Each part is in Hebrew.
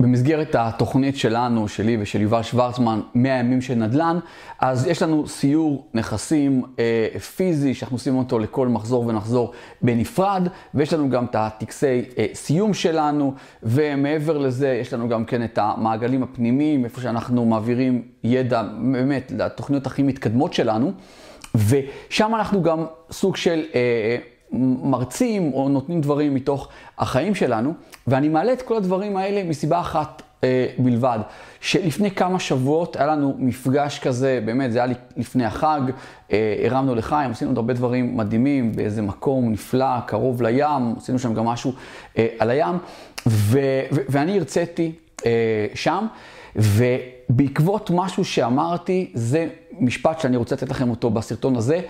במסגרת התוכנית שלנו, שלי ושל יובל שוורצמן, 100 ימים של נדל"ן, אז יש לנו סיור נכסים אה, פיזי, שאנחנו עושים אותו לכל מחזור ונחזור בנפרד, ויש לנו גם את הטקסי אה, סיום שלנו, ומעבר לזה יש לנו גם כן את המעגלים הפנימיים, איפה שאנחנו מעבירים ידע באמת לתוכניות הכי מתקדמות שלנו, ושם אנחנו גם סוג של... אה, מרצים או נותנים דברים מתוך החיים שלנו, ואני מעלה את כל הדברים האלה מסיבה אחת אה, בלבד, שלפני כמה שבועות היה לנו מפגש כזה, באמת, זה היה לפני החג, אה, הרמנו לחיים, עשינו עוד הרבה דברים מדהימים באיזה מקום נפלא, קרוב לים, עשינו שם גם משהו אה, על הים, ו- ו- ואני הרציתי אה, שם, ובעקבות משהו שאמרתי, זה משפט שאני רוצה לתת לכם אותו בסרטון הזה,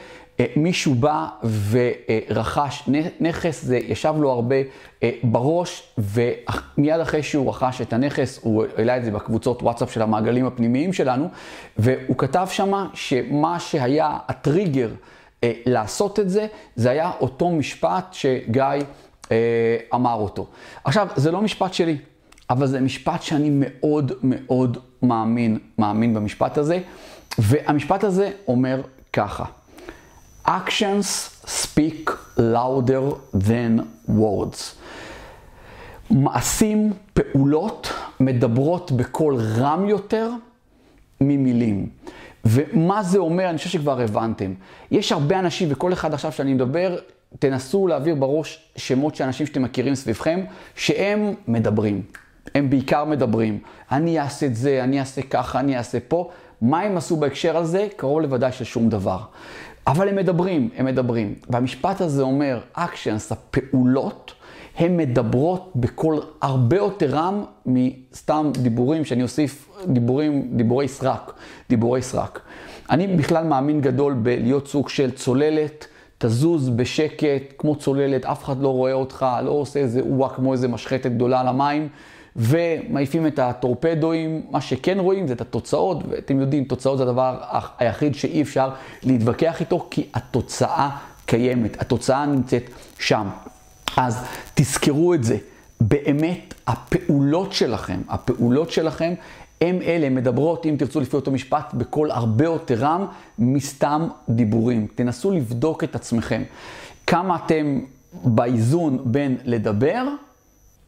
אה, מישהו בא ורכש נכס, זה ישב לו הרבה אה, בראש, ומיד אחרי שהוא רכש את הנכס, הוא העלה את זה בקבוצות וואטסאפ של המעגלים הפנימיים שלנו, והוא כתב שמה שמה שהיה הטריגר אה, לעשות את זה, זה היה אותו משפט שגיא אמר אותו. עכשיו, זה לא משפט שלי, אבל זה משפט שאני מאוד מאוד מאמין, מאמין במשפט הזה, והמשפט הזה אומר ככה. actions speak louder than words. מעשים, פעולות, מדברות בקול רם יותר ממילים. ומה זה אומר, אני חושב שכבר הבנתם. יש הרבה אנשים, וכל אחד עכשיו שאני מדבר, תנסו להעביר בראש שמות של אנשים שאתם מכירים סביבכם, שהם מדברים. הם בעיקר מדברים. אני אעשה את זה, אני אעשה ככה, אני אעשה פה. מה הם עשו בהקשר הזה? קרוב לוודאי של שום דבר. אבל הם מדברים, הם מדברים. והמשפט הזה אומר, אקשנס, הפעולות, הן מדברות בקול הרבה יותר רם מסתם דיבורים, שאני אוסיף דיבורים, דיבורי סרק, דיבורי סרק. אני בכלל מאמין גדול בלהיות סוג של צוללת, תזוז בשקט, כמו צוללת, אף אחד לא רואה אותך, לא עושה איזה אועה כמו איזה משחטת גדולה על המים. ומעיפים את הטורפדואים, מה שכן רואים זה את התוצאות, ואתם יודעים, תוצאות זה הדבר היחיד שאי אפשר להתווכח איתו, כי התוצאה קיימת, התוצאה נמצאת שם. אז תזכרו את זה, באמת הפעולות שלכם, הפעולות שלכם הם אלה מדברות, אם תרצו לפי אותו משפט, בקול הרבה יותר רם מסתם דיבורים. תנסו לבדוק את עצמכם. כמה אתם באיזון בין לדבר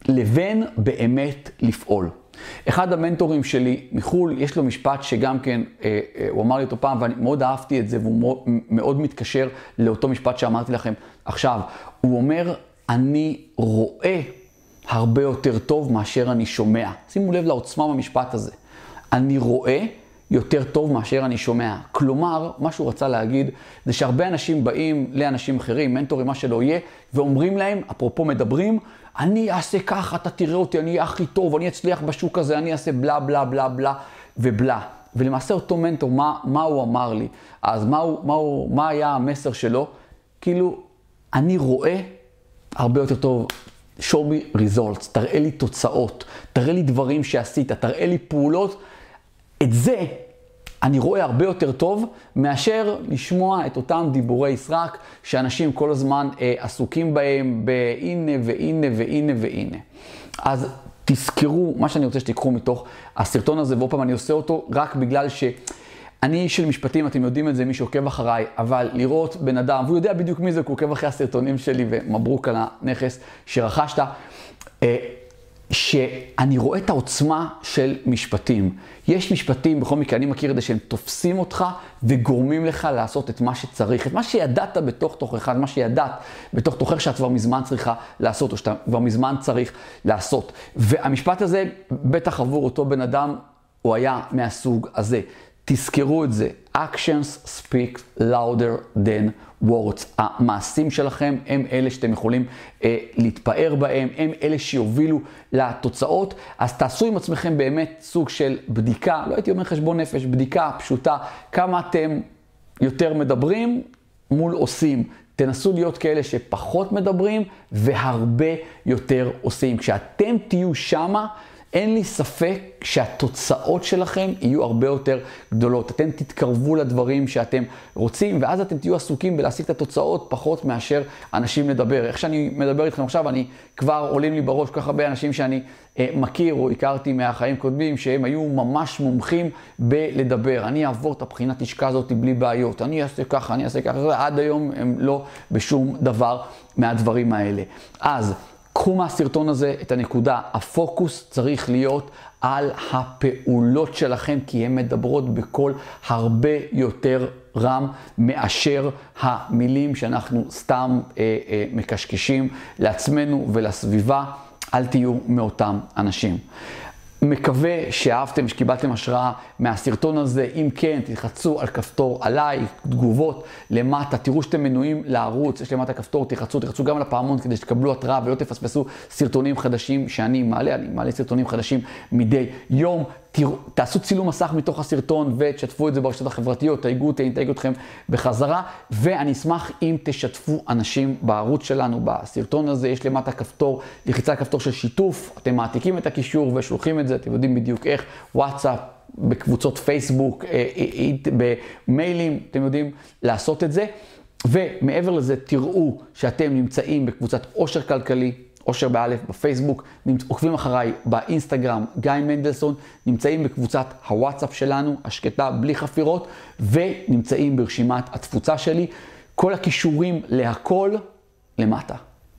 לבין באמת לפעול. אחד המנטורים שלי מחו"ל, יש לו משפט שגם כן, אה, אה, הוא אמר לי אותו פעם, ואני מאוד אהבתי את זה, והוא מאוד, מאוד מתקשר לאותו משפט שאמרתי לכם עכשיו. הוא אומר, אני רואה הרבה יותר טוב מאשר אני שומע. שימו לב לעוצמה במשפט הזה. אני רואה יותר טוב מאשר אני שומע. כלומר, מה שהוא רצה להגיד, זה שהרבה אנשים באים לאנשים אחרים, מנטורים, מה שלא יהיה, ואומרים להם, אפרופו מדברים, אני אעשה ככה, אתה תראה אותי, אני אהיה הכי טוב, אני אצליח בשוק הזה, אני אעשה בלה בלה בלה בלה ובלה. ולמעשה אותו מנטור, מה, מה הוא אמר לי? אז מה, הוא, מה, הוא, מה היה המסר שלו? כאילו, אני רואה הרבה יותר טוב, show me results, תראה לי תוצאות, תראה לי דברים שעשית, תראה לי פעולות. את זה אני רואה הרבה יותר טוב מאשר לשמוע את אותם דיבורי סרק שאנשים כל הזמן אה, עסוקים בהם בהנה והנה והנה והנה. אז תזכרו, מה שאני רוצה שתיקחו מתוך הסרטון הזה, ועוד פעם אני עושה אותו רק בגלל ש... אני איש של משפטים, אתם יודעים את זה, מי שעוקב אחריי, אבל לראות בן אדם, והוא יודע בדיוק מי זה, כי הוא עוקב אחרי הסרטונים שלי, ומברוק על הנכס שרכשת. שאני רואה את העוצמה של משפטים. יש משפטים, בכל מקרה, אני מכיר את זה, שהם תופסים אותך וגורמים לך לעשות את מה שצריך, את מה שידעת בתוך תוכך, מה שידעת בתוך תוכך שאת כבר מזמן צריכה לעשות, או שאתה כבר מזמן צריך לעשות. והמשפט הזה, בטח עבור אותו בן אדם, הוא היה מהסוג הזה. תזכרו את זה, actions speak louder than words. המעשים שלכם הם אלה שאתם יכולים אה, להתפאר בהם, הם אלה שיובילו לתוצאות. אז תעשו עם עצמכם באמת סוג של בדיקה, לא הייתי אומר חשבון נפש, בדיקה פשוטה, כמה אתם יותר מדברים מול עושים. תנסו להיות כאלה שפחות מדברים והרבה יותר עושים. כשאתם תהיו שמה, אין לי ספק שהתוצאות שלכם יהיו הרבה יותר גדולות. אתם תתקרבו לדברים שאתם רוצים, ואז אתם תהיו עסוקים בלהשיג את התוצאות פחות מאשר אנשים לדבר. איך שאני מדבר איתכם עכשיו, אני כבר עולים לי בראש כל כך הרבה אנשים שאני אה, מכיר או הכרתי מהחיים קודמים, שהם היו ממש מומחים בלדבר. אני אעבור את הבחינת לשכה הזאת בלי בעיות, אני אעשה ככה, אני אעשה ככה, עד היום הם לא בשום דבר מהדברים האלה. אז קחו מהסרטון הזה את הנקודה, הפוקוס צריך להיות על הפעולות שלכם, כי הן מדברות בקול הרבה יותר רם מאשר המילים שאנחנו סתם אה, אה, מקשקשים לעצמנו ולסביבה. אל תהיו מאותם אנשים. מקווה שאהבתם, שקיבלתם השראה מהסרטון הזה. אם כן, תלחצו על כפתור עליי, תגובות למטה, תראו שאתם מנויים לערוץ, יש למטה כפתור, תלחצו, תלחצו גם על הפעמון כדי שתקבלו התראה ולא תפספסו סרטונים חדשים שאני מעלה, אני מעלה סרטונים חדשים מדי יום. תראו, תעשו צילום מסך מתוך הסרטון ותשתפו את זה ברשתות החברתיות, תייגו אותי, אני אתייג אתכם בחזרה, ואני אשמח אם תשתפו אנשים בערוץ שלנו, בסרטון הזה, יש למטה כפתור, לחיצה כפתור של שיתוף, אתם מעתיקים את הקישור ושולחים את זה, אתם יודעים בדיוק איך, וואטסאפ, בקבוצות פייסבוק, אה, אה, אה, במיילים, אתם יודעים לעשות את זה. ומעבר לזה, תראו שאתם נמצאים בקבוצת עושר כלכלי, אושר באלף בפייסבוק, עוקבים אחריי באינסטגרם, גיא מנדלסון, נמצאים בקבוצת הוואטסאפ שלנו, השקטה בלי חפירות, ונמצאים ברשימת התפוצה שלי. כל הכישורים להכל למטה.